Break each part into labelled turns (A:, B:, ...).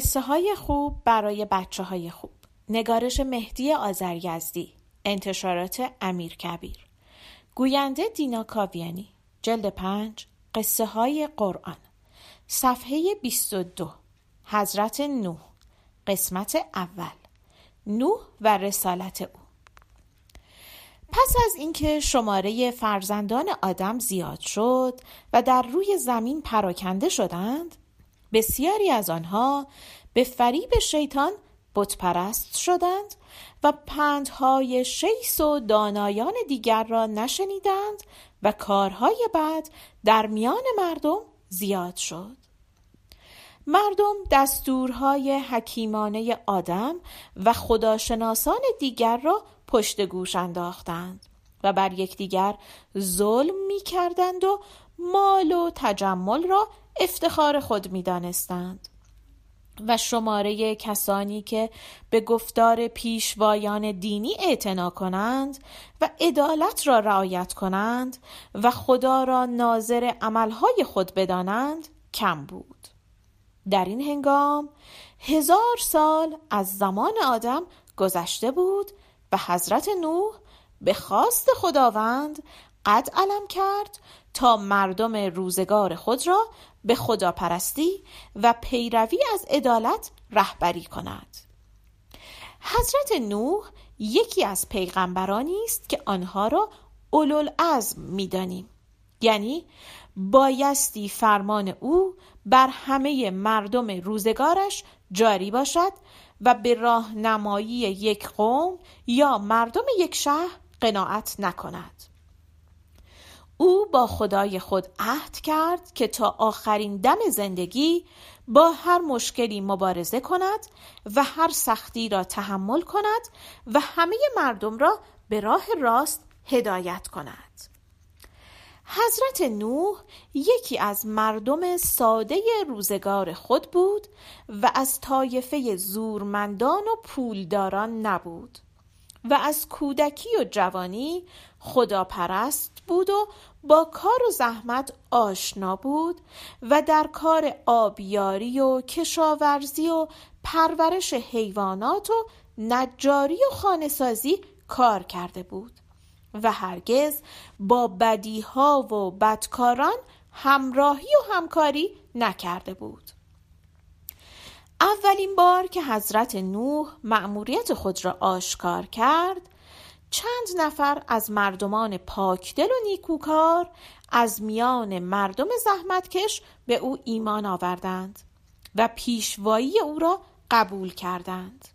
A: قصه های خوب برای بچه های خوب. نگارش مهدی آزرگزدی انتشارات امیر کبیر. گوینده دینا کاویانی. جلد پنج. قصه های قرآن. صفحه 22 حضرت نوح. قسمت اول. نوح و رسالت او. پس از اینکه شماره فرزندان آدم زیاد شد و در روی زمین پراکنده شدند بسیاری از آنها به فریب شیطان بتپرست شدند و پندهای شیس و دانایان دیگر را نشنیدند و کارهای بد در میان مردم زیاد شد. مردم دستورهای حکیمانه آدم و خداشناسان دیگر را پشت گوش انداختند و بر یکدیگر ظلم می کردند و مال و تجمل را افتخار خود می دانستند. و شماره کسانی که به گفتار پیشوایان دینی اعتنا کنند و عدالت را رعایت کنند و خدا را ناظر عملهای خود بدانند کم بود در این هنگام هزار سال از زمان آدم گذشته بود و حضرت نوح به خواست خداوند قد علم کرد تا مردم روزگار خود را به خداپرستی و پیروی از عدالت رهبری کند. حضرت نوح یکی از پیغمبرانی است که آنها را اولوالعزم می‌دانیم. یعنی بایستی فرمان او بر همه مردم روزگارش جاری باشد و به راهنمایی یک قوم یا مردم یک شهر قناعت نکند. او با خدای خود عهد کرد که تا آخرین دم زندگی با هر مشکلی مبارزه کند و هر سختی را تحمل کند و همه مردم را به راه راست هدایت کند. حضرت نوح یکی از مردم ساده روزگار خود بود و از طایفه زورمندان و پولداران نبود. و از کودکی و جوانی خداپرست بود و با کار و زحمت آشنا بود و در کار آبیاری و کشاورزی و پرورش حیوانات و نجاری و خانهسازی کار کرده بود و هرگز با بدیها و بدکاران همراهی و همکاری نکرده بود. اولین بار که حضرت نوح مأموریت خود را آشکار کرد چند نفر از مردمان پاکدل و نیکوکار از میان مردم زحمتکش به او ایمان آوردند و پیشوایی او را قبول کردند.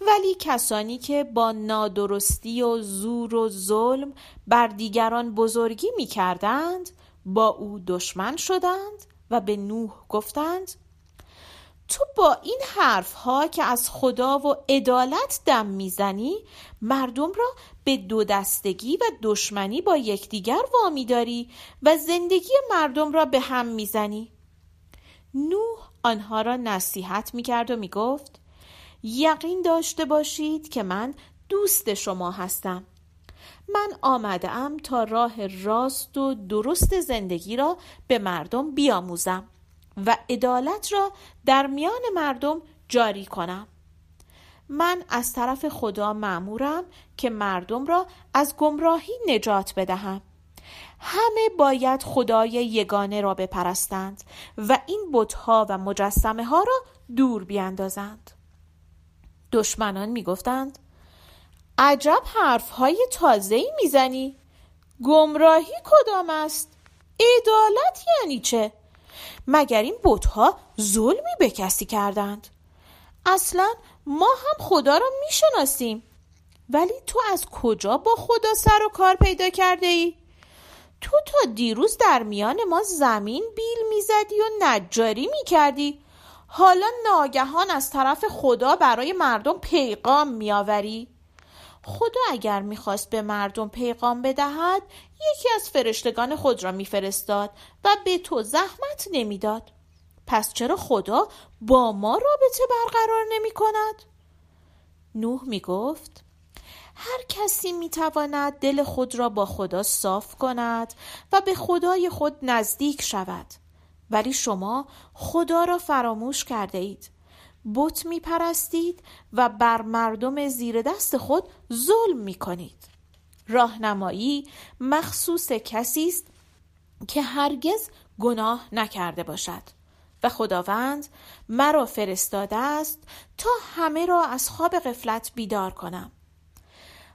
A: ولی کسانی که با نادرستی و زور و ظلم بر دیگران بزرگی می کردند با او دشمن شدند و به نوح گفتند تو با این حرف ها که از خدا و عدالت دم می‌زنی مردم را به دو دستگی و دشمنی با یکدیگر وامی داری و زندگی مردم را به هم می‌زنی. نوح آنها را نصیحت می‌کرد و می‌گفت یقین داشته باشید که من دوست شما هستم. من آمده تا راه راست و درست زندگی را به مردم بیاموزم. و عدالت را در میان مردم جاری کنم. من از طرف خدا معمورم که مردم را از گمراهی نجات بدهم. همه باید خدای یگانه را بپرستند و این بتها و مجسمه ها را دور بیاندازند دشمنان می‌گفتند عجب حرف های تازه می‌زنی! گمراهی کدام است؟ عدالت یعنی چه؟ مگر این بتها ظلمی به کسی کردند؟ اصلا ما هم خدا را می‌شناسیم. ولی تو از کجا با خدا سر و کار پیدا کرده ای؟ تو تا دیروز در میان ما زمین بیل می‌زدی و نجاری می‌کردی. حالا ناگهان از طرف خدا برای مردم پیغام میآوری. خدا اگر می‌خواست به مردم پیغام بدهد یکی از فرشتگان خود را میفرستاد و به تو زحمت نمی‌داد. پس چرا خدا با ما رابطه برقرار نمی کند؟ نوح می گفت هر کسی می تواند دل خود را با خدا صاف کند و به خدای خود نزدیک شود. ولی شما خدا را فراموش کرده اید. بت می پرستید و بر مردم زیر دست خود ظلم می کنید راهنمایی مخصوص کسی است که هرگز گناه نکرده باشد. و خداوند مرا فرستاده است تا همه را از خواب غفلت بیدار کنم.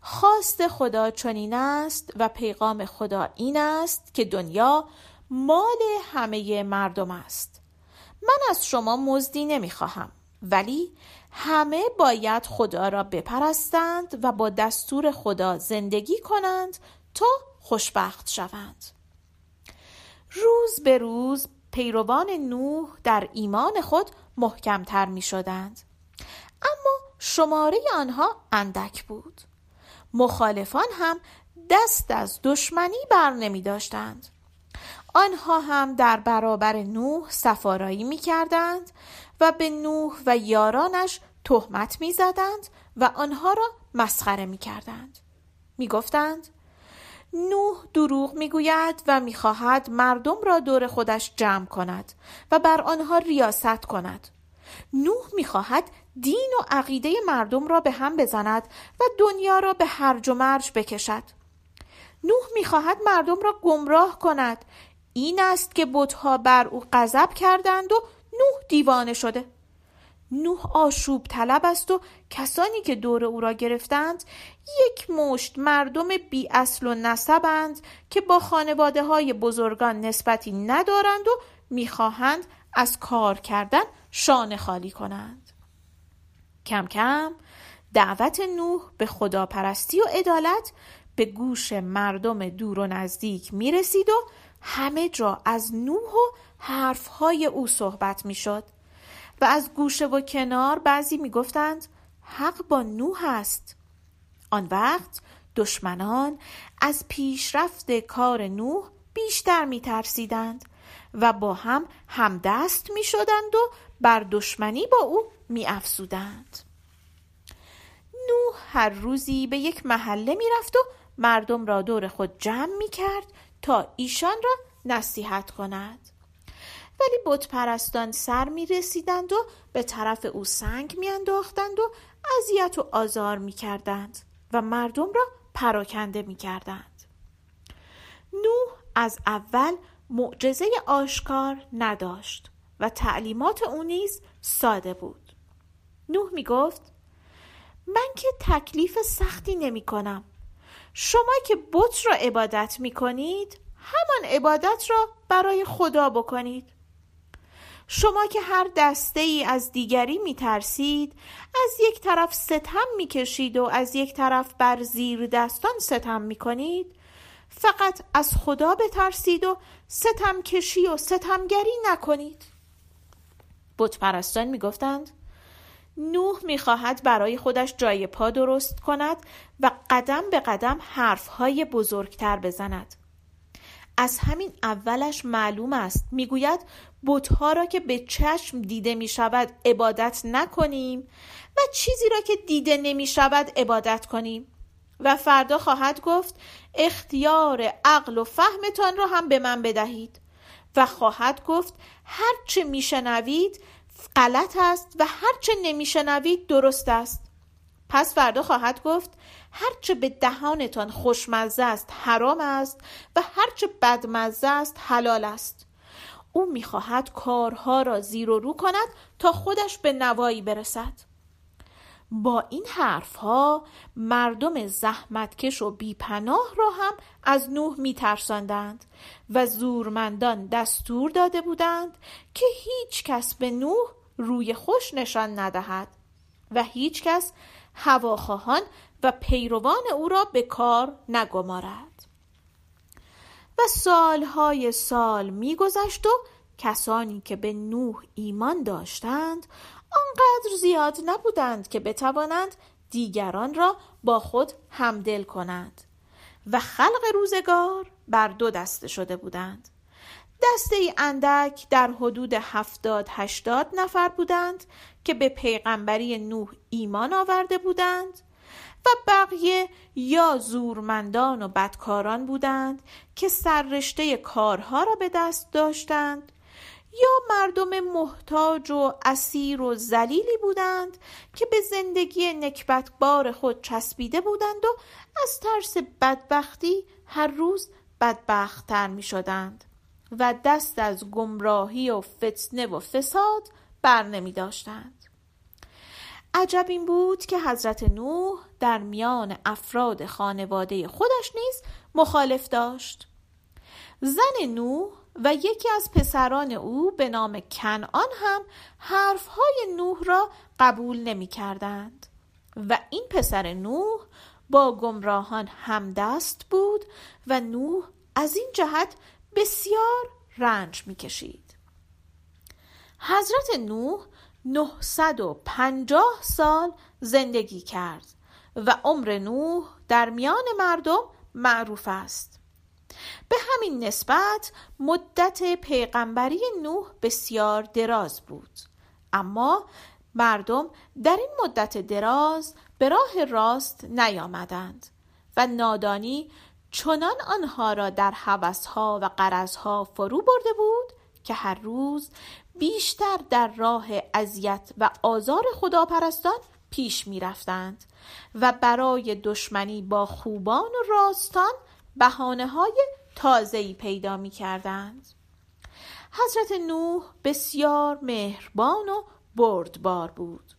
A: خواست خدا چنین است و پیغام خدا این است که دنیا مال همه مردم است. من از شما مزدی نمی‌خواهم. ولی همه باید خدا را بپرستند و با دستور خدا زندگی کنند تا خوشبخت شوند. روز به روز پیروان نوح در ایمان خود محکمتر می شدند اما شماره آنها اندک بود. مخالفان هم دست از دشمنی بر نمی داشتند. آنها هم در برابر نوح سفارایی می کردند و به نوح و یارانش تهمت می زدند و آنها را مسخره می کردند می گفتند نوح دروغ می‌گوید و می‌خواهد مردم را دور خودش جمع کند و بر آنها ریاست کند. نوح می‌خواهد دین و عقیده مردم را به هم بزند و دنیا را به هرج و مرج بکشد. نوح می‌خواهد مردم را گمراه کند این است که بتها بر او غضب کردند و نوح دیوانه شده. نوح آشوب طلب است و کسانی که دور او را گرفتند یک مشت مردم بی اصل و نسبند که با خانواده های بزرگان نسبتی ندارند و می‌خواهند از کار کردن شانه خالی کنند. کم کم دعوت نوح به خداپرستی و عدالت به گوش مردم دور و نزدیک می رسید و همه جا از نوح و حرفهای او صحبت می شد و از گوشه و کنار بعضی می گفتند حق با نوح است آن وقت دشمنان از پیشرفت کار نوح بیشتر می ترسیدند و با هم همدست می شدند و بر دشمنی با او می افزودند. نوح هر روزی به یک محله می رفت و مردم را دور خود جمع می کرد تا ایشان را نصیحت کند. ولی بت پرستان سر می رسیدند و به طرف او سنگ می انداختند و اذیت و آزار می کردند و مردم را پراکنده می کردند. نوح از اول معجزه آشکار نداشت و تعلیمات او نیز ساده بود. نوح می گفت من که تکلیف سختی نمی کنم. شما که بت را عبادت می کنید همان عبادت را برای خدا بکنید. شما که هر دسته ای از دیگری می ترسید از یک طرف ستم می کشید و از یک طرف بر زیر دستان ستم می کنید فقط از خدا بترسید و ستم کشی و ستمگری نکنید بت پرستان می گفتند نوح می‌خواهد برای خودش جای پا درست کند و قدم به قدم حرفهای بزرگتر بزند. از همین اولش معلوم است. می‌گوید بتها را که به چشم دیده می شود عبادت نکنیم و چیزی را که دیده نمی شود عبادت کنیم. و فردا خواهد گفت اختیار عقل و فهمتان را هم به من بدهید. و خواهد گفت هرچه میشنوید غلط است و هرچه نمیشنوید درست است. پس فردا خواهد گفت هرچه به دهانتان خوشمزه است حرام است و هرچه بدمزه است حلال است. او می‌خواهد کارها را زیر و رو کند تا خودش به نوایی برسد. با این حرفها مردم زحمتکش و بیپناه را هم از نوح میترساندند و زورمندان دستور داده بودند که هیچ کس به نوح روی خوش نشان ندهد و هیچ کس هواخواهان و پیروان او را به کار نگمارد. و سالهای سال میگذشت و کسانی که به نوح ایمان داشتند آنقدر زیاد نبودند که بتوانند دیگران را با خود همدل کنند و خلق روزگار بر دو دسته شده بودند. دسته ای اندک در حدود هفتاد هشتاد نفر بودند که به پیغمبری نوح ایمان آورده بودند و بقیه یا زورمندان و بدکاران بودند که سررشته کارها را به دست داشتند یا مردم محتاج و اسیر و زلیلی بودند که به زندگی نکبتبار خود چسبیده بودند و از ترس بدبختی هر روز بدبختتر می شدند و دست از گمراهی و فتنه و فساد بر نمی داشتند. عجب این بود که حضرت نوح در میان افراد خانواده خودش نیز مخالف داشت زن نوح و یکی از پسران او به نام کنعان هم حرفهای نوح را قبول نمی کردند و این پسر نوح با گمراهان همدست بود و نوح از این جهت بسیار رنج می کشید. حضرت نوح 950 سال زندگی کرد و عمر نوح در میان مردم معروف است به همین نسبت مدت پیغمبری نوح بسیار دراز بود. اما مردم در این مدت دراز به راه راست نیامدند و نادانی چنان آنها را در حوثها و قرضها فرو برده بود که هر روز بیشتر در راه اذیت و آزار خداپرستان پیش می رفتند و برای دشمنی با خوبان و راستان بحانه های تازه‌ای پیدا می کردند. حضرت نوح بسیار مهربان و بردبار بود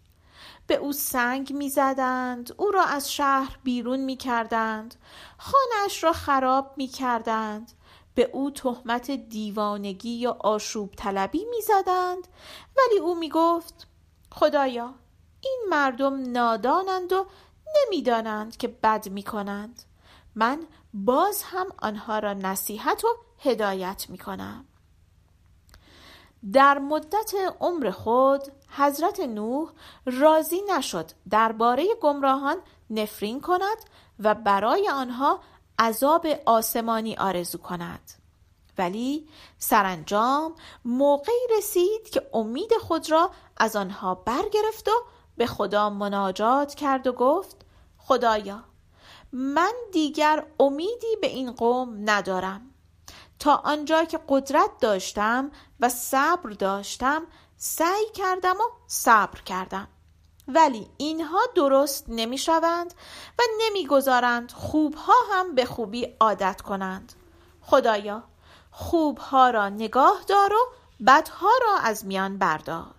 A: به او سنگ می‌زدند او را از شهر بیرون می کردند خانهاش را خراب می کردند به او تهمت دیوانگی یا آشوب طلبی می‌زدند ولی او می گفت خدایا این مردم نادانند و نمی‌دانند که بد می کنند من باز هم آنها را نصیحت و هدایت می کنم در مدت عمر خود حضرت نوح راضی نشد درباره گمراهان نفرین کند و برای آنها عذاب آسمانی آرزو کند. ولی سرانجام موقعی رسید که امید خود را از آنها برگرفت و به خدا مناجات کرد و گفت خدایا من دیگر امیدی به این قوم ندارم. تا آنجا که قدرت داشتم و صبر داشتم سعی کردم و صبر کردم. ولی اینها درست نمی شوند و نمی‌گذارند خوبها هم به خوبی عادت کنند. خدایا خوبها را نگاه دار و بدها را از میان بردار.